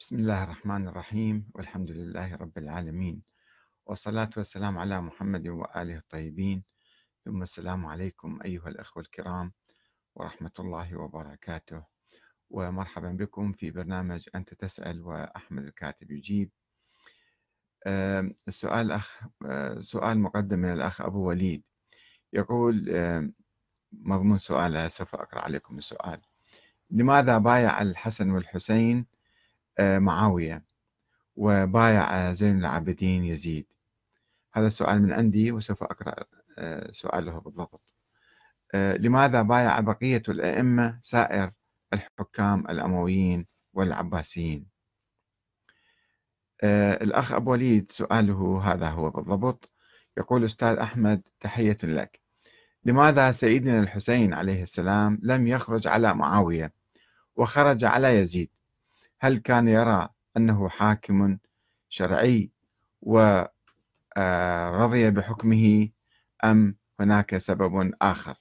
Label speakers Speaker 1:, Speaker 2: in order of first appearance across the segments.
Speaker 1: بسم الله الرحمن الرحيم والحمد لله رب العالمين. والصلاة والسلام على محمد وآله الطيبين. ثم السلام عليكم أيها الأخوة الكرام ورحمة الله وبركاته. ومرحبا بكم في برنامج أنت تسأل وأحمد الكاتب يجيب. السؤال أخ سؤال مقدم من الأخ أبو وليد. يقول مضمون سؤاله سوف أقرأ عليكم السؤال. لماذا بايع الحسن والحسين معاوية وبايع زين العابدين يزيد. هذا السؤال من عندي وسوف أقرأ آه، سؤاله بالضبط. آه، لماذا بايع بقية الأئمة سائر الحكام الأمويين والعباسيين؟ الأخ أبو وليد سؤاله هذا هو بالضبط. يقول أستاذ أحمد تحية لك. لماذا سيدنا الحسين عليه السلام لم يخرج على معاوية وخرج على يزيد؟ هل كان يرى أنه حاكم شرعي ورضي آه، بحكمه أم هناك سبب آخر؟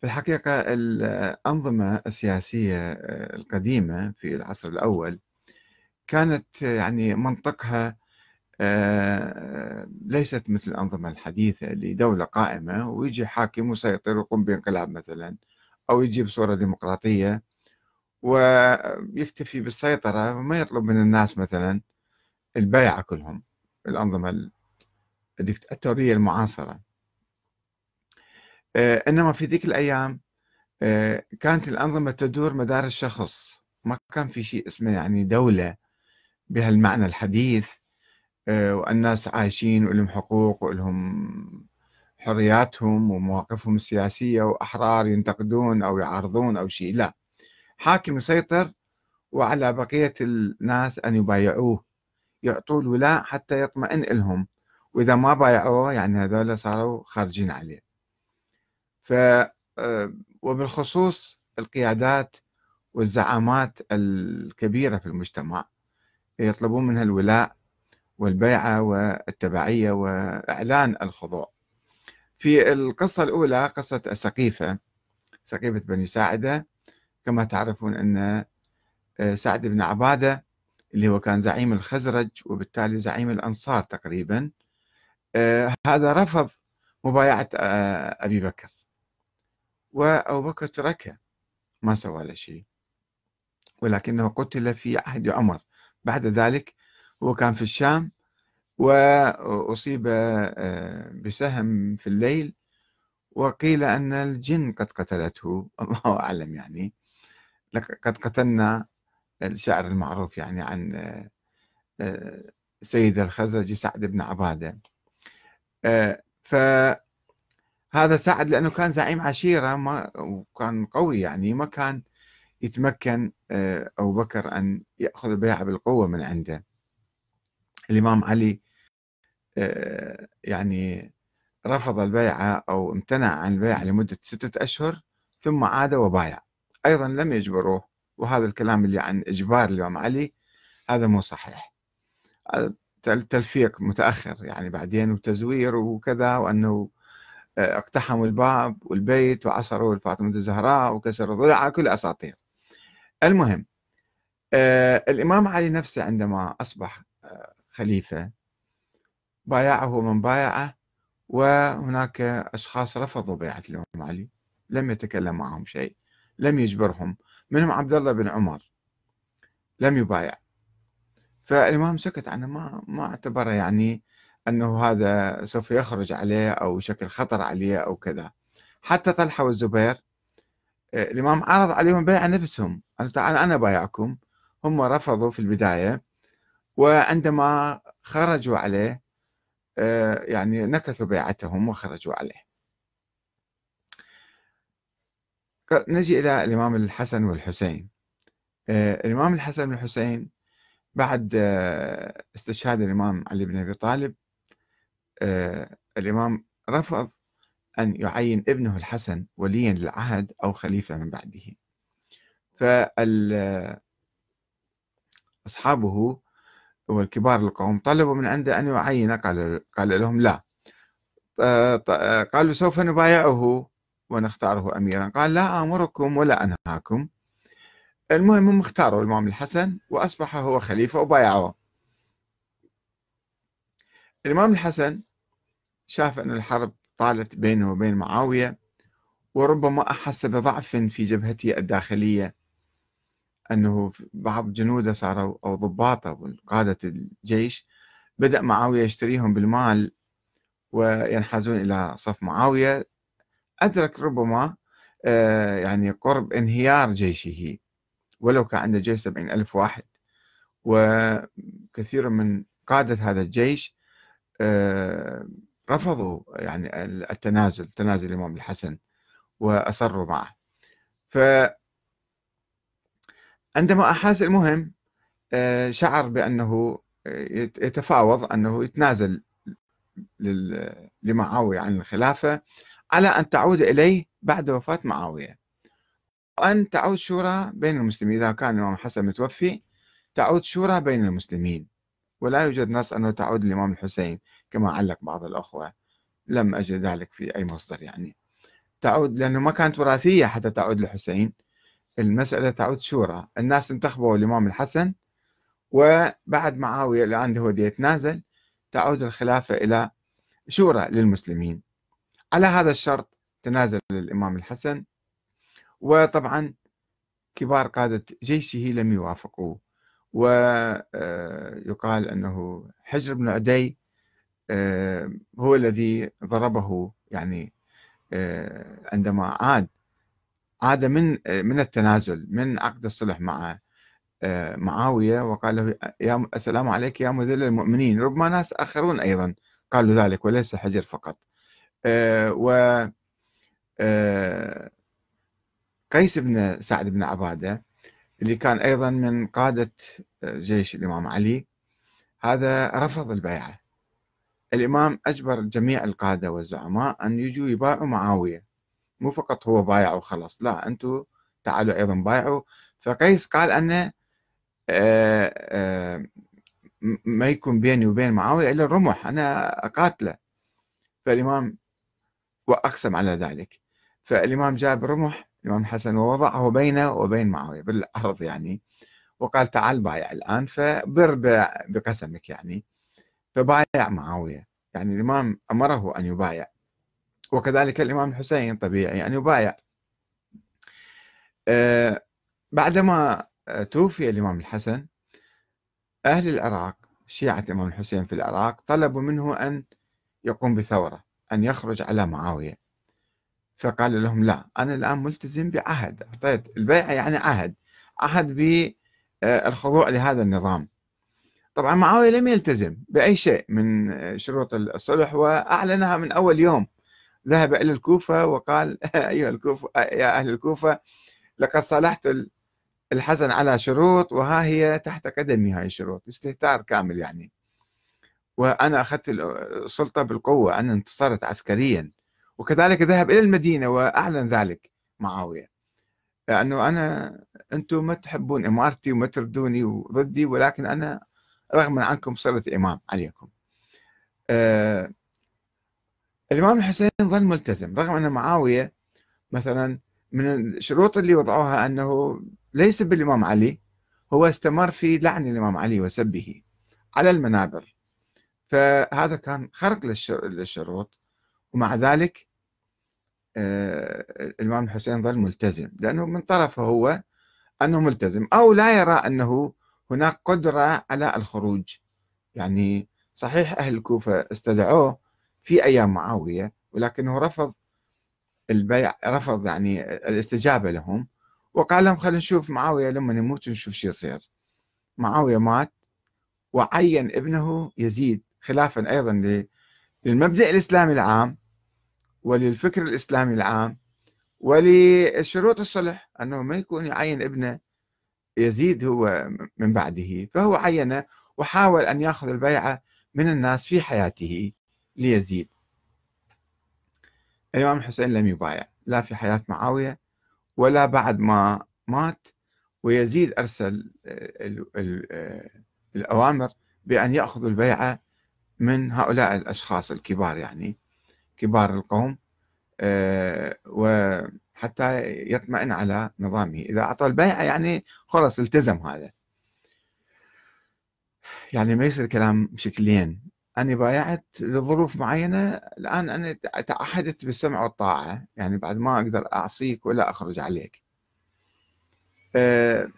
Speaker 1: في الحقيقة الأنظمة السياسية آه، القديمة في العصر الأول كانت يعني منطقها آه، ليست مثل الأنظمة الحديثة لدولة قائمة ويجي حاكم ويسيطر ويقوم بانقلاب مثلا أو يجي بصورة ديمقراطية ويكتفي بالسيطرة وما يطلب من الناس مثلا البيعة كلهم الأنظمة الدكتاتورية المعاصرة. آه، إنما في ذيك الأيام آه، كانت الأنظمة تدور مدار الشخص. ما كان في شيء اسمه يعني دولة بهالمعنى الحديث آه، والناس عايشين ولهم حقوق ولهم حرياتهم ومواقفهم السياسية وأحرار ينتقدون أو يعارضون أو شيء. لا. حاكم يسيطر وعلى بقية الناس أن يبايعوه يعطوه الولاء حتى يطمئن لهم. وإذا ما بايعوه يعني هذول صاروا خارجين عليه. ف آه، وبالخصوص القيادات والزعامات الكبيرة في المجتمع يطلبون منها الولاء والبيعة والتبعية وإعلان الخضوع. في القصة الأولى قصة السقيفة سقيفة بني ساعدة كما تعرفون أن آه، سعد بن عبادة اللي هو كان زعيم الخزرج وبالتالي زعيم الأنصار تقريبا آه، هذا رفض مبايعة آه، أبي بكر. وأبو بكر تركه ما سوى له شيء. ولكنه قتل في عهد عمر. بعد ذلك هو كان في الشام وأصيب بسهم في الليل وقيل أن الجن قد قتلته. الله أعلم يعني. قد قتلنا الشعر المعروف يعني عن آه، سيد الخزرج سعد بن عبادة. آه، فهذا سعد لأنه كان زعيم عشيرة ما وكان قوي يعني ما كان يتمكن آه، أبو بكر أن يأخذ البيعة بالقوة من عنده. الإمام علي يعني رفض البيعة أو امتنع عن البيعة لمدة ستة أشهر ثم عاد وبايع. أيضا لم يجبروه وهذا الكلام اللي عن إجبار الإمام علي هذا مو صحيح. تلفيق متأخر يعني بعدين وتزوير وكذا وأنه آه، اقتحموا الباب والبيت وعصروا الفاطمة الزهراء وكسروا ضلعها كل أساطير. المهم آه الإمام علي نفسه عندما أصبح آه خليفة بايعه من بايعه وهناك أشخاص رفضوا بيعة الإمام علي لم يتكلم معهم شيء. لم يجبرهم. منهم عبد الله بن عمر. لم يبايع. فالإمام سكت عنه. ما ما اعتبره يعني أنه هذا سوف يخرج عليه أو شكل خطر عليه أو كذا. حتى طلحة والزبير آه، الإمام عرض عليهم بيع نفسهم. قال تعال أنا بايعكم. هم رفضوا في البداية. وعندما خرجوا عليه آه، يعني نكثوا بيعتهم وخرجوا عليه. نجي إلى الإمام الحسن والحسين. آه، الإمام الحسن والحسين بعد آه، استشهاد الإمام علي بن أبي طالب آه، الإمام رفض أن يعين ابنه الحسن وليا للعهد أو خليفة من بعده. فأصحابه والكبار القوم طلبوا من عنده أن يعين قال, قال لهم لا. قالوا سوف نبايعه. ونختاره أميرا. قال لا آمركم ولا أنهاكم. المهم هم اختاروا الإمام الحسن وأصبح هو خليفة وبايعوه. الإمام الحسن شاف أن الحرب طالت بينه وبين معاوية وربما أحس بضعف في جبهته الداخلية أنه بعض جنوده صاروا أو ضباطه قادة الجيش بدأ معاوية يشتريهم بالمال وينحازون إلى صف معاوية. أدرك ربما آه، يعني قرب انهيار جيشه ولو كأن عنده جيش سبعين ألف واحد. وكثير من قادة هذا الجيش آه، رفضوا يعني التنازل تنازل الإمام الحسن وأصروا معه. ف عندما أحس المهم آه، شعر بأنه يتفاوض أنه يتنازل لمعاوية عن الخلافة. على أن تعود إليه بعد وفاة معاوية. وأن تعود شورى بين المسلمين. إذا كان الإمام الحسن متوفي تعود شورى بين المسلمين. ولا يوجد نص أنه تعود الإمام الحسين كما علق بعض الأخوة. لم أجد ذلك في أي مصدر يعني. تعود لأنه ما كانت وراثية حتى تعود للحسين المسألة تعود شورى. الناس انتخبوا الإمام الحسن وبعد معاوية الآن هو يتنازل تعود الخلافة إلى شورى للمسلمين. على هذا الشرط تنازل الإمام الحسن وطبعا كبار قادة جيشه لم يوافقوا ويقال أنه حجر بن عدي آه، هو الذي ضربه يعني آه، عندما عاد عاد من من التنازل من عقد الصلح مع آه، معاوية وقال له يا السلام عليك يا مذل المؤمنين. ربما ناس آخرون أيضا قالوا ذلك وليس حجر فقط. و قيس بن سعد بن عبادة اللي كان أيضا من قادة جيش الإمام علي هذا رفض البيعة. الإمام أجبر جميع القادة والزعماء أن يجوا يبايعوا معاوية. مو فقط هو بايع وخلص لا أنتم تعالوا أيضا بايعوا. فقيس قال آه، آه، ما يكون بيني وبين معاوية إلا الرمح أنا أقاتله. فالإمام وأقسم على ذلك. فالإمام جاب رمح الإمام الحسن ووضعه بينه وبين معاوية بالأرض يعني وقال تعال بايع الآن فبر بقسمك يعني. فبايع معاوية. يعني الإمام أمره أن يبايع. وكذلك الإمام الحسين طبيعي أن يبايع. آه، بعدما توفي الإمام الحسن أهل العراق شيعة الإمام الحسين في العراق طلبوا منه أن يقوم بثورة. أن يخرج على معاوية. فقال لهم لا أنا الآن ملتزم بعهد أعطيت البيعة يعني عهد عهد بالخضوع لهذا النظام. طبعا معاوية لم يلتزم بأي شيء من شروط الصلح وأعلنها من أول يوم. ذهب إلى الكوفة وقال أيها الكوفة يا أهل الكوفة لقد صالحت الحسن على شروط وها هي تحت قدمي هاي الشروط استهتار كامل يعني. وأنا أخذت السلطة بالقوة أنا انتصرت عسكريا. وكذلك ذهب إلى المدينة وأعلن ذلك معاوية. لأنه أنا أنتم ما تحبون إمارتي وما تردوني وضدي ولكن أنا رغم عنكم صرت إمام عليكم. آه الإمام الحسين ظل ملتزم رغم أن معاوية مثلا من الشروط اللي وضعوها أنه ليس بالإمام علي هو استمر في لعن الإمام علي وسبه على المنابر. فهذا كان خرق للشروط. ومع ذلك آه، الإمام الحسين ظل ملتزم لأنه من طرفه هو أنه ملتزم أو لا يرى أنه هناك قدرة على الخروج. يعني صحيح أهل الكوفة استدعوه في أيام معاوية ولكنه رفض البيع رفض يعني الاستجابة لهم وقال لهم خلينا نشوف معاوية لما نموت نشوف شو يصير. معاوية مات وعين ابنه يزيد. خلافا أيضا للمبدأ الإسلامي العام وللفكر الإسلامي العام ولشروط الصلح أنه ما يكون يعين ابنه يزيد هو من بعده فهو عينه وحاول أن يأخذ البيعة من الناس في حياته ليزيد. الإمام الحسين لم يبايع لا في حياة معاوية ولا بعد ما مات ويزيد أرسل الأوامر بأن يأخذ البيعة من هؤلاء الأشخاص الكبار يعني كبار القوم آه، حتى يطمئن على نظامه. إذا أعطى البيعة يعني خلص التزم هذا. يعني ما يصير كلام شكلين أنا بايعت لظروف معينة الآن أنا تعهدت بالسمع والطاعة. يعني بعد ما أقدر أعصيك ولا أخرج عليك. أه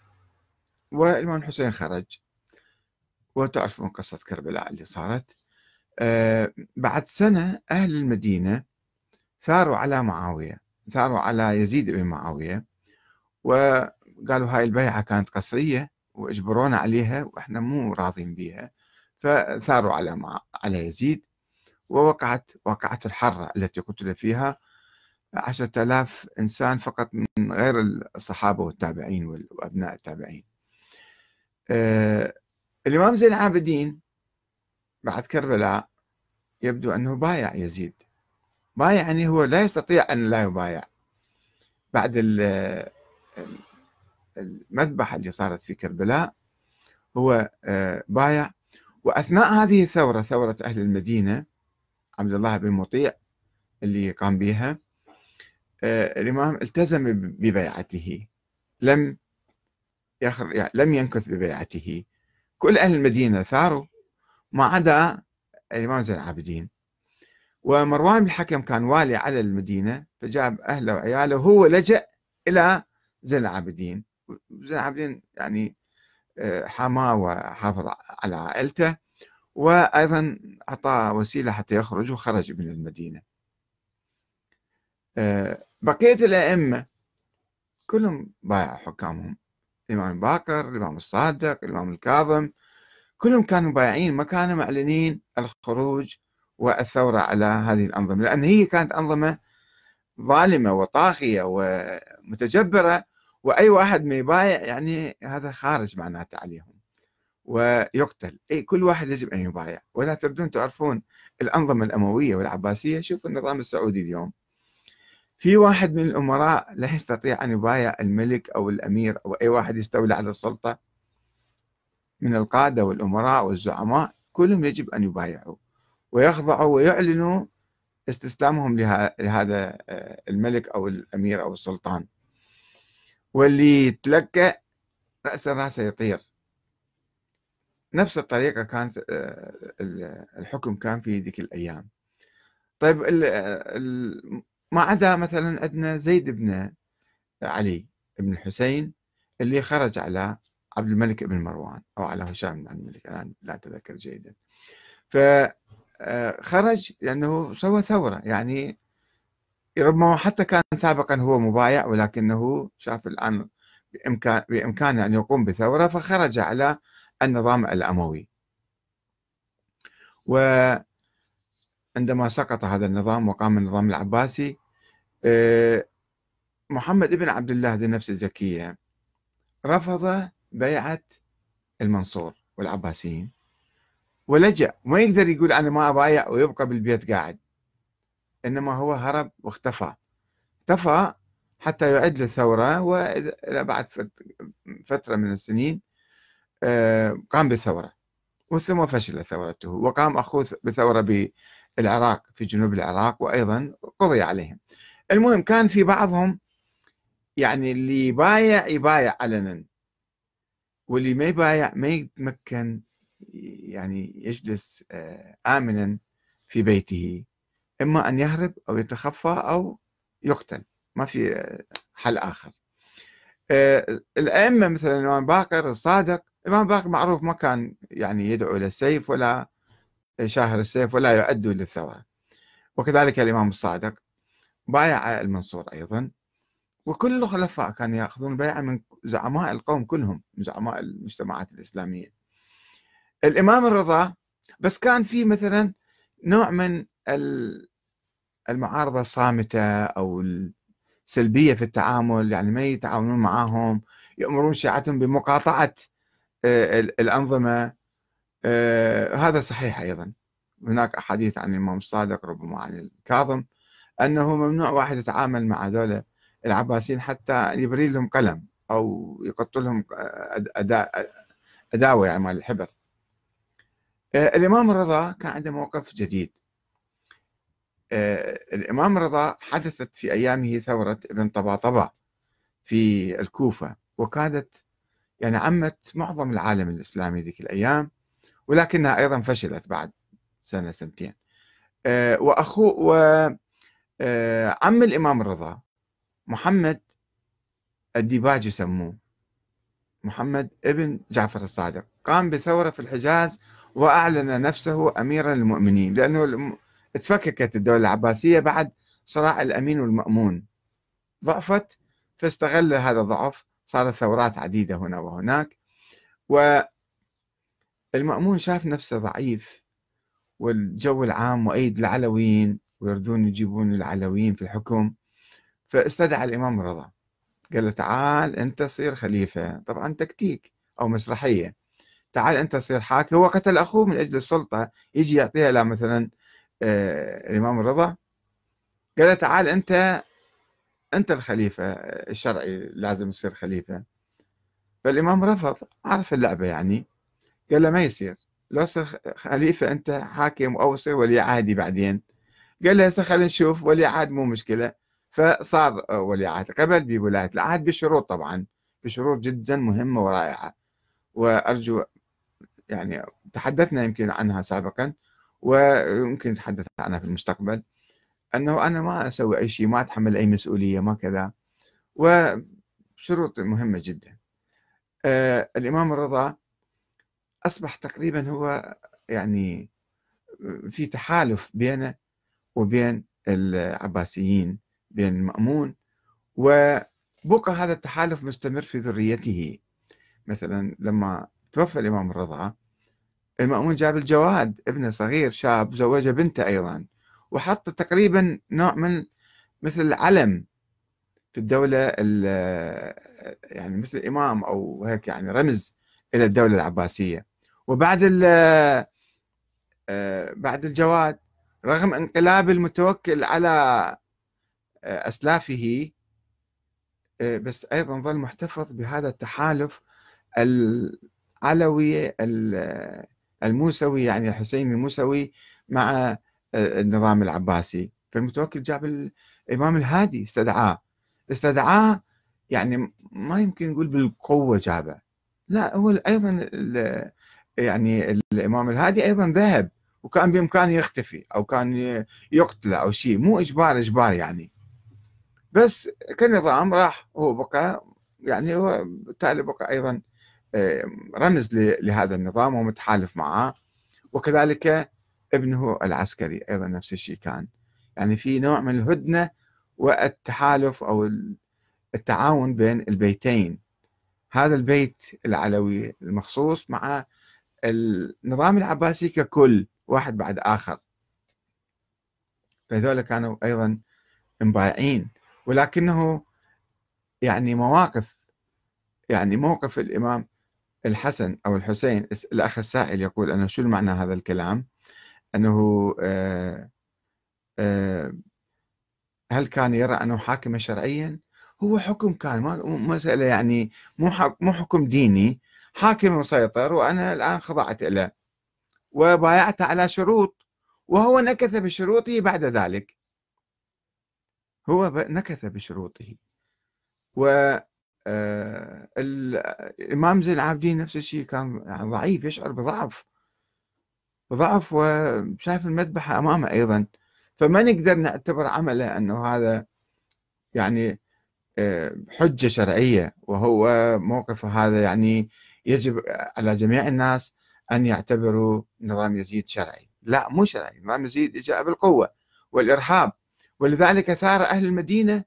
Speaker 1: والإمام الحسين خرج. وتعرفون قصة كربلاء اللي صارت؟ بعد سنة أهل المدينة ثاروا على معاوية ثاروا على يزيد بن معاوية وقالوا هاي البيعة كانت قصرية وإجبرونا عليها وإحنا مو راضين بها فثاروا على مع على يزيد ووقعت وقعت الحرة التي قتل فيها عشرة آلاف إنسان فقط من غير الصحابة والتابعين وأبناء التابعين. آه الإمام زين العابدين بعد كربلاء يبدو أنه بايع يزيد. بايع يعني هو لا يستطيع أن لا يبايع. بعد المذبحة اللي صارت في كربلاء هو آه، بايع. وأثناء هذه الثورة ثورة أهل المدينة عبد الله بن مطيع اللي قام بها آه، الإمام التزم ببيعته. لم يخر... يعني لم ينكث ببيعته. كل أهل المدينة ثاروا. ما عدا الإمام زين العابدين ومروان بن الحكم كان والي على المدينة فجاب أهله وعياله وهو لجأ إلى زين العابدين. زين العابدين يعني حماه وحافظ على عائلته وأيضا أعطاه وسيلة حتى يخرج وخرج من المدينة. آه، بقية الأئمة كلهم بايعوا حكامهم. الإمام باكر الإمام الصادق الإمام الكاظم كلهم كانوا بايعين ما كانوا معلنين الخروج والثورة على هذه الأنظمة لأن هي كانت أنظمة ظالمة وطاغية ومتجبرة وأي واحد ما يبايع يعني هذا خارج معناته عليهم ويقتل. أي كل واحد يجب أن يبايع. ولا تردون تعرفون الأنظمة الأموية والعباسية شوفوا النظام السعودي اليوم. في واحد من الأمراء لا يستطيع أن يبايع الملك أو الأمير أو أي واحد يستولى على السلطة. من القادة والأمراء والزعماء كلهم يجب أن يبايعوا ويخضعوا ويعلنوا استسلامهم لهذا آه، الملك أو الأمير أو السلطان. واللي يتلقى رأس راسه يطير. نفس الطريقة كانت آه، الحكم كان في ذيك الأيام. طيب ما عدا مثلا عندنا زيد بن علي بن الحسين اللي خرج على عبد الملك بن مروان أو على هشام بن الملك أنا لا أتذكر جيدا. فخرج آه، لأنه سوى ثورة يعني ربما حتى كان سابقا هو مبايع ولكنه شاف الآن بإمكان بإمكانه أن يقوم بثورة فخرج على النظام الأموي. وعندما سقط هذا النظام وقام النظام العباسي آه، محمد بن عبد الله ذي النفس الزكية رفض بيعة المنصور والعباسيين. ولجأ ما يقدر يقول أنا ما أبايع ويبقى بالبيت قاعد. إنما هو هرب واختفى. اختفى حتى يعد للثورة وبعد فترة من السنين آه، قام بالثورة. ثم فشل ثورته وقام أخوه بثورة بالعراق في جنوب العراق وأيضا قضي عليهم. المهم كان في بعضهم يعني اللي يبايع يبايع علنا. واللي ما يبايع ما يتمكن يعني يجلس آه، آمنا في بيته إما أن يهرب أو يتخفى أو يقتل ما في آه، حل آخر. آه، الأئمة مثلا الإمام باكر الصادق الإمام باكر معروف ما كان يعني يدعو إلى السيف ولا شاهر السيف ولا يعد للثورة. وكذلك الإمام الصادق بايع المنصور أيضا. وكل الخلفاء كانوا يأخذون بيعة من زعماء القوم كلهم زعماء المجتمعات الإسلامية. الإمام الرضا بس كان في مثلا نوع من المعارضة الصامتة أو السلبية في التعامل يعني ما يتعاونون معاهم يأمرون شيعتهم بمقاطعة آه، الأنظمة آه، هذا صحيح أيضا. هناك أحاديث عن الإمام الصادق ربما عن الكاظم أنه ممنوع واحد يتعامل مع ذولا العباسيين حتى يبري لهم قلم أو يقط لهم أداوة يعني مال الحبر. آه، الإمام الرضا كان عنده موقف جديد. آه، الإمام رضا حدثت في أيامه ثورة ابن طباطبة في الكوفة وكادت يعني عمت معظم العالم الإسلامي ذيك الأيام ولكنها أيضا فشلت بعد سنة سنتين. آه، وأخوه وعم الإمام الرضا محمد الديباج يسموه. محمد ابن جعفر الصادق. قام بثورة في الحجاز وأعلن نفسه أميرا للمؤمنين لأنه تفككت الدولة العباسية بعد صراع الأمين والمأمون. ضعفت فاستغل هذا الضعف صارت ثورات عديدة هنا وهناك. والمأمون شاف نفسه ضعيف والجو العام مؤيد للعلويين ويردون يجيبون العلويين في الحكم. فاستدعى الإمام الرضا قال له تعال أنت صير خليفة. طبعا تكتيك أو مسرحية. تعال أنت صير حاكم. هو قتل أخوه من أجل السلطة. يجي يعطيها إلى مثلا آه، الإمام الرضا قال له تعال أنت أنت الخليفة الشرعي لازم تصير خليفة. فالإمام رفض. عرف اللعبة يعني. قال له ما يصير. لو صير خليفة أنت حاكم أو صير ولي عهدي بعدين. قال له هسه خلينا نشوف. ولي عهد مو مشكلة. فصار ولي عهد قبل بولاية العهد بشروط طبعا. بشروط جدا مهمة ورائعة. وأرجو يعني تحدثنا يمكن عنها سابقا ويمكن نتحدث عنها في المستقبل أنه أنا ما أسوي أي شيء ما أتحمل أي مسؤولية ما كذا. وشروط مهمة جدا. آه الإمام الرضا أصبح تقريبا هو يعني في تحالف بينه وبين العباسيين. بين المأمون وبقى هذا التحالف مستمر في ذريته. مثلا لما توفى الإمام الرضا المأمون جاب الجواد ابنه صغير شاب زوجه بنته أيضا وحط تقريبا نوع من مثل العلم في الدولة يعني مثل إمام أو هيك يعني رمز إلى الدولة العباسية. وبعد آه، بعد الجواد رغم انقلاب المتوكل على أسلافه آه، بس أيضا ظل محتفظ بهذا التحالف العلوي الموسوي يعني الحسين الموسوي مع النظام العباسي. فالمتوكل جاب الإمام الهادي استدعاه. استدعاه يعني ما يمكن نقول بالقوة جابه. لا هو أيضا يعني الإمام الهادي أيضا ذهب وكان بإمكانه يختفي أو كان يقتل أو شيء. مو إجبار إجبار يعني. بس كنظام راح هو بقى يعني هو بالتالي بقى أيضا آه، رمز لهذا النظام ومتحالف معه. وكذلك ابنه العسكري أيضا نفس الشيء كان. يعني في نوع من الهدنة والتحالف أو التعاون بين البيتين. هذا البيت العلوي المخصوص مع النظام العباسي ككل واحد بعد آخر. فهذول كانوا أيضا مبايعين. ولكنه يعني مواقف يعني موقف الإمام الحسن أو الحسين الأخ السائل يقول أنا شو المعنى هذا الكلام؟ أنه آه، آه، هل كان يرى أنه حاكم شرعيا؟ هو حكم كان مسألة يعني مو مو حكم ديني حاكم مسيطر وأنا الآن خضعت له وبايعت على شروط وهو نكث بشروطه بعد ذلك. هو نكث بشروطه. و آه، الإمام زين العابدين نفس الشيء كان ضعيف يشعر بضعف. ضعف وشايف المذبحة أمامه أيضا. فما نقدر نعتبر عمله أنه هذا يعني آه، حجة شرعية وهو موقفه هذا يعني يجب على جميع الناس أن يعتبروا نظام يزيد شرعي. لا مو شرعي. نظام يزيد جاء بالقوة والإرهاب. ولذلك ثار أهل المدينة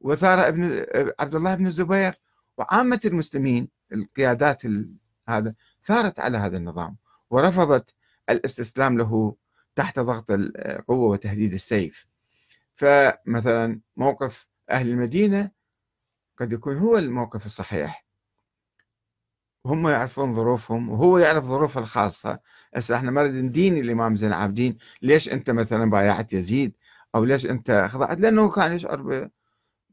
Speaker 1: وثار ابن عبد الله بن الزبير وعامة المسلمين القيادات هذا ثارت على هذا النظام ورفضت الاستسلام له تحت ضغط القوة وتهديد السيف. فمثلا موقف أهل المدينة قد يكون هو الموقف الصحيح. هم يعرفون ظروفهم وهو يعرف ظروفه الخاصة. هسه إحنا ما ندين الإمام زين العابدين. ليش أنت مثلا بايعت يزيد؟ أو ليش أنت خضعت؟ لأنه كان يشعر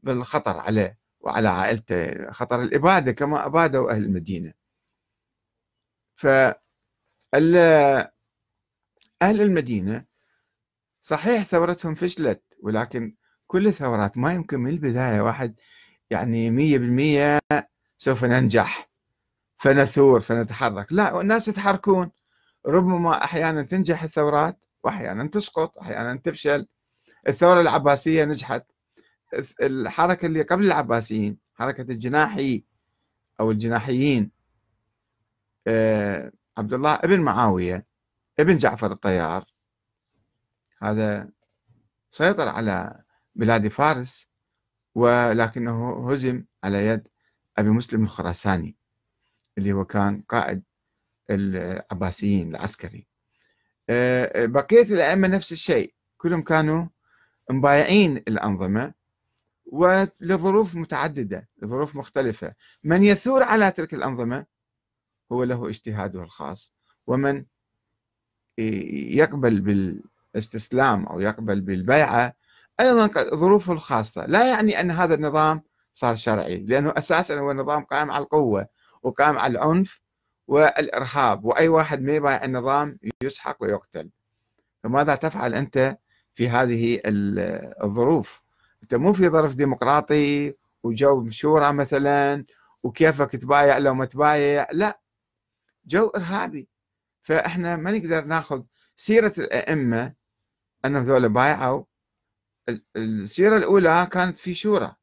Speaker 1: بالخطر عليه وعلى عائلته خطر الإبادة كما أبادوا أهل المدينة. ف أهل المدينة صحيح ثورتهم فشلت ولكن كل الثورات ما يمكن من البداية واحد يعني مية بالمية سوف ننجح فنثور فنتحرك. لا الناس يتحركون. ربما أحيانا تنجح الثورات وأحيانا تسقط أحيانا تفشل. الثورة العباسية نجحت. الحركة اللي قبل العباسيين حركة الجناحي أو الجناحيين آه، عبد الله ابن معاوية ابن جعفر الطيار. هذا سيطر على بلاد فارس ولكنه هزم على يد أبي مسلم الخراساني اللي هو كان قائد العباسيين العسكري. آه، بقية الأئمة نفس الشيء كلهم كانوا مبايعين الأنظمة ولظروف متعددة لظروف مختلفة. من يثور على تلك الأنظمة هو له اجتهاده الخاص ومن يقبل بالاستسلام أو يقبل بالبيعة أيضا ظروفه الخاصة. لا يعني أن هذا النظام صار شرعي لأنه أساسا هو نظام قائم على القوة وقائم على العنف والإرهاب وأي واحد ما يبايع النظام يسحق ويقتل. فماذا تفعل أنت؟ في هذه الظروف. أنت مو في ظرف ديمقراطي وجو شورى مثلا وكيفك تبايع لو ما تبايع لا جو إرهابي. فإحنا ما نقدر ناخذ سيرة الأئمة أنهم ذولا بايعوا. السيرة الأولى كانت في شورى.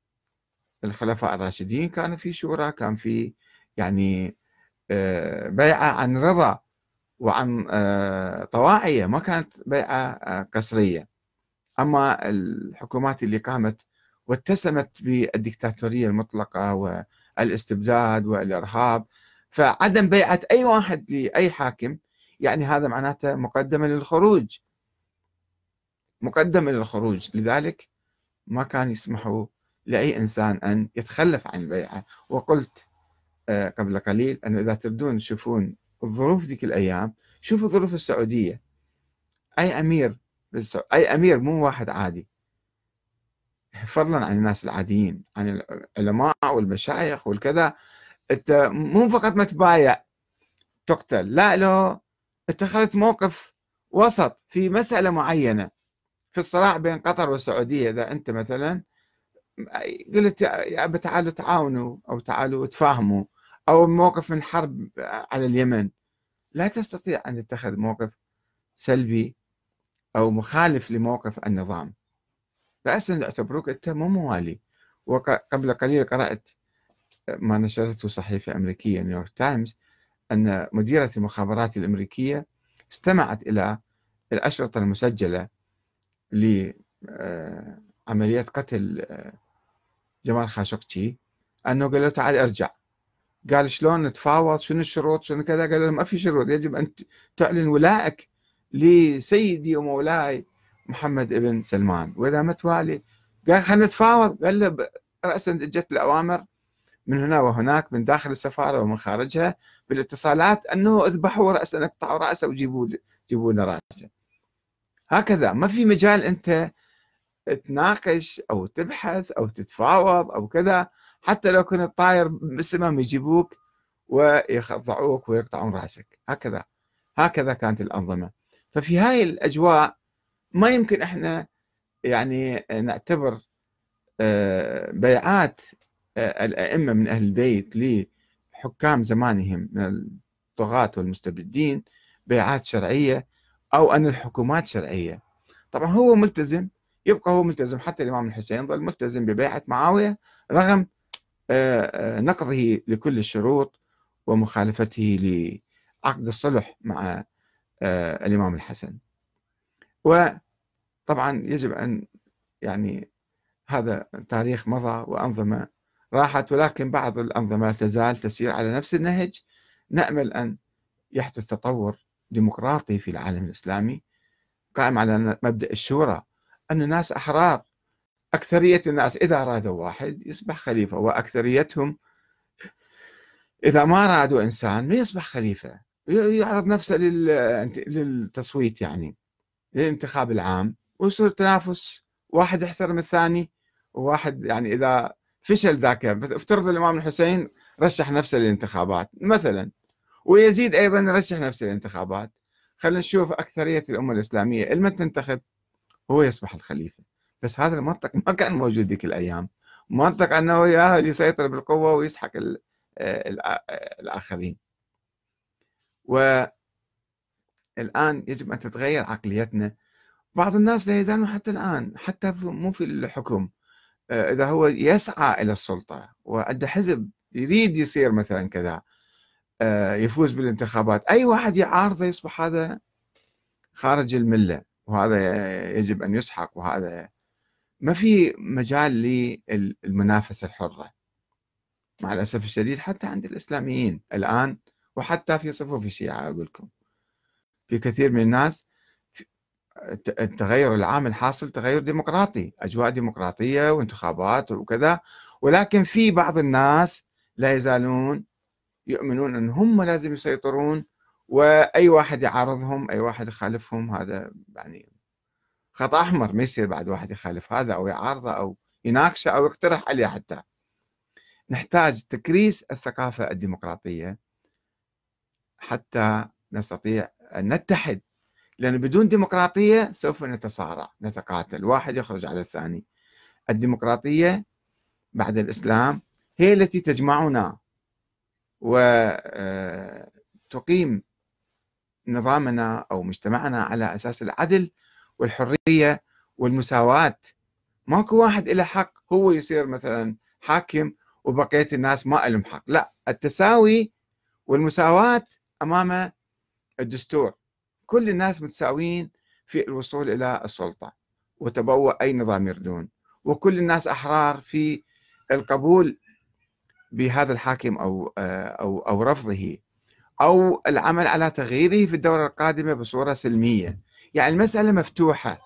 Speaker 1: الخلفاء الراشدين كانوا في شورى كان في يعني آه، بيعة عن رضا وعن آه، طواعية ما كانت بيعة آه، قسرية أما الحكومات اللي قامت واتسمت بالدكتاتورية المطلقة والاستبداد والإرهاب فعدم بيعة أي واحد لأي حاكم يعني هذا معناته مقدمة للخروج. مقدمة للخروج. لذلك ما كان يسمحوا لأي إنسان أن يتخلف عن البيعة. وقلت آه، قبل قليل أنه إذا تردون تشوفون الظروف ذيك الأيام شوفوا ظروف السعودية. أي أمير أي أمير مو واحد عادي. فضلا عن الناس العاديين عن العلماء والمشايخ والكذا. أنت مو فقط ما تبايع تقتل لا لو اتخذت موقف وسط في مسألة معينة. في الصراع بين قطر والسعودية إذا أنت مثلا قلت يا أبا تعالوا تعاونوا أو تعالوا تفاهموا أو موقف من حرب على اليمن. لا تستطيع أن تتخذ موقف سلبي أو مخالف لموقف النظام. رأسا يعتبروك أنت مو موالي. وقبل قليل قرأت ما نشرته صحيفة أمريكية نيويورك تايمز أن مديرة المخابرات الأمريكية استمعت إلى الأشرطة المسجلة لعملية قتل جمال خاشقجي أنه قال له تعال ارجع. قال شلون نتفاوض؟ شنو الشروط؟ شنو كذا؟ قال له ما في شروط يجب أن تعلن ولائك لسيدي ومولاي محمد ابن سلمان. وإذا ما توالي قال خلينا نتفاوض. قال له رأسا جت الأوامر من هنا وهناك من داخل السفارة ومن خارجها بالاتصالات أنه أذبحوا رأسا أقطعوا رأسه وجيبوا جيبوا لنا رأسه. هكذا. ما في مجال أنت تناقش أو تبحث أو تتفاوض أو كذا. حتى لو كنت طاير بالسماء يجيبوك ويخضعوك ويقطعون رأسك. هكذا. هكذا كانت الأنظمة. ففي هاي الأجواء ما يمكن إحنا يعني نعتبر آه، بيعات آه، الأئمة من أهل البيت لحكام زمانهم من الطغاة والمستبدين بيعات شرعية أو أن الحكومات شرعية. طبعا هو ملتزم يبقى هو ملتزم حتى الإمام الحسين ظل ملتزم ببيعة معاوية رغم آه، نقضه لكل الشروط ومخالفته لعقد الصلح مع الإمام الحسن. وطبعا يجب أن يعني هذا تاريخ مضى وأنظمة راحت ولكن بعض الأنظمة تزال تسير على نفس النهج. نأمل أن يحدث تطور ديمقراطي في العالم الإسلامي قائم على مبدأ الشورى أن الناس أحرار. أكثرية الناس إذا أرادوا واحد يصبح خليفة وأكثريتهم إذا ما أرادوا إنسان ما يصبح خليفة. يعرض نفسه للتصويت يعني للانتخاب العام ويصير تنافس. واحد يحترم الثاني وواحد يعني إذا فشل ذاك افترض الإمام الحسين رشح نفسه للانتخابات مثلا ويزيد أيضا يرشح نفسه للانتخابات. خلينا نشوف أكثرية الأمة الإسلامية لمن تنتخب هو يصبح الخليفة. بس هذا المنطق ما كان موجود ذيك الأيام. منطق أنه يسيطر بالقوة ويسحق الآخرين. والآن يجب أن تتغير عقليتنا. بعض الناس لا يزالون حتى الآن حتى مو في الحكم. آه، إذا هو يسعى إلى السلطة وعنده حزب يريد يصير مثلا كذا آه، يفوز بالانتخابات أي واحد يعارضه يصبح هذا خارج الملة وهذا يجب أن يسحق وهذا ما في مجال للمنافسة الحرة. مع الأسف الشديد حتى عند الإسلاميين. الآن وحتى في صفوف الشيعة أقول لكم. في كثير من الناس التغير العام الحاصل تغير ديمقراطي أجواء ديمقراطية وانتخابات وكذا. ولكن في بعض الناس لا يزالون يؤمنون أن هم لازم يسيطرون وأي واحد يعارضهم أي واحد يخالفهم هذا يعني خط أحمر. ما يصير بعد واحد يخالف هذا أو يعارضه أو يناقشه أو يقترح عليه حتى. نحتاج تكريس الثقافة الديمقراطية. حتى نستطيع أن نتحد لأن بدون ديمقراطية سوف نتصارع نتقاتل. واحد يخرج على الثاني. الديمقراطية بعد الإسلام هي التي تجمعنا وتقيم آه، نظامنا أو مجتمعنا على أساس العدل والحرية والمساواة. ماكو واحد له حق هو يصير مثلا حاكم وبقية الناس ما لهم حق. لا التساوي والمساواة أمام الدستور. كل الناس متساويين في الوصول إلى السلطة وتبوء أي نظام يردون. وكل الناس أحرار في القبول بهذا الحاكم أو أو أو رفضه أو العمل على تغييره في الدورة القادمة بصورة سلمية. يعني المسألة مفتوحة.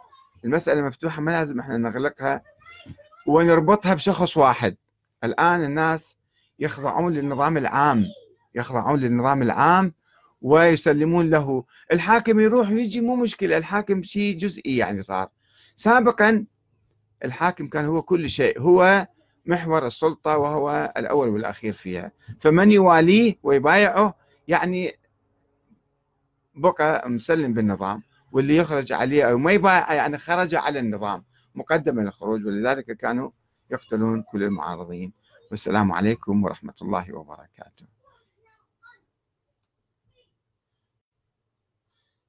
Speaker 1: المسألة مفتوحة ما لازم إحنا نغلقها ونربطها بشخص واحد. الآن الناس يخضعون للنظام العام يخضعون للنظام العام ويسلمون له. الحاكم يروح ويجي مو مشكلة الحاكم شيء جزئي يعني صار. سابقا الحاكم كان هو كل شيء هو محور السلطة وهو الأول والأخير فيها. فمن يواليه ويبايعه يعني بقى مسلم بالنظام واللي يخرج عليه أو ما يبايع يعني خرج على النظام. مقدما للخروج ولذلك كانوا يقتلون كل المعارضين. والسلام عليكم ورحمة الله وبركاته.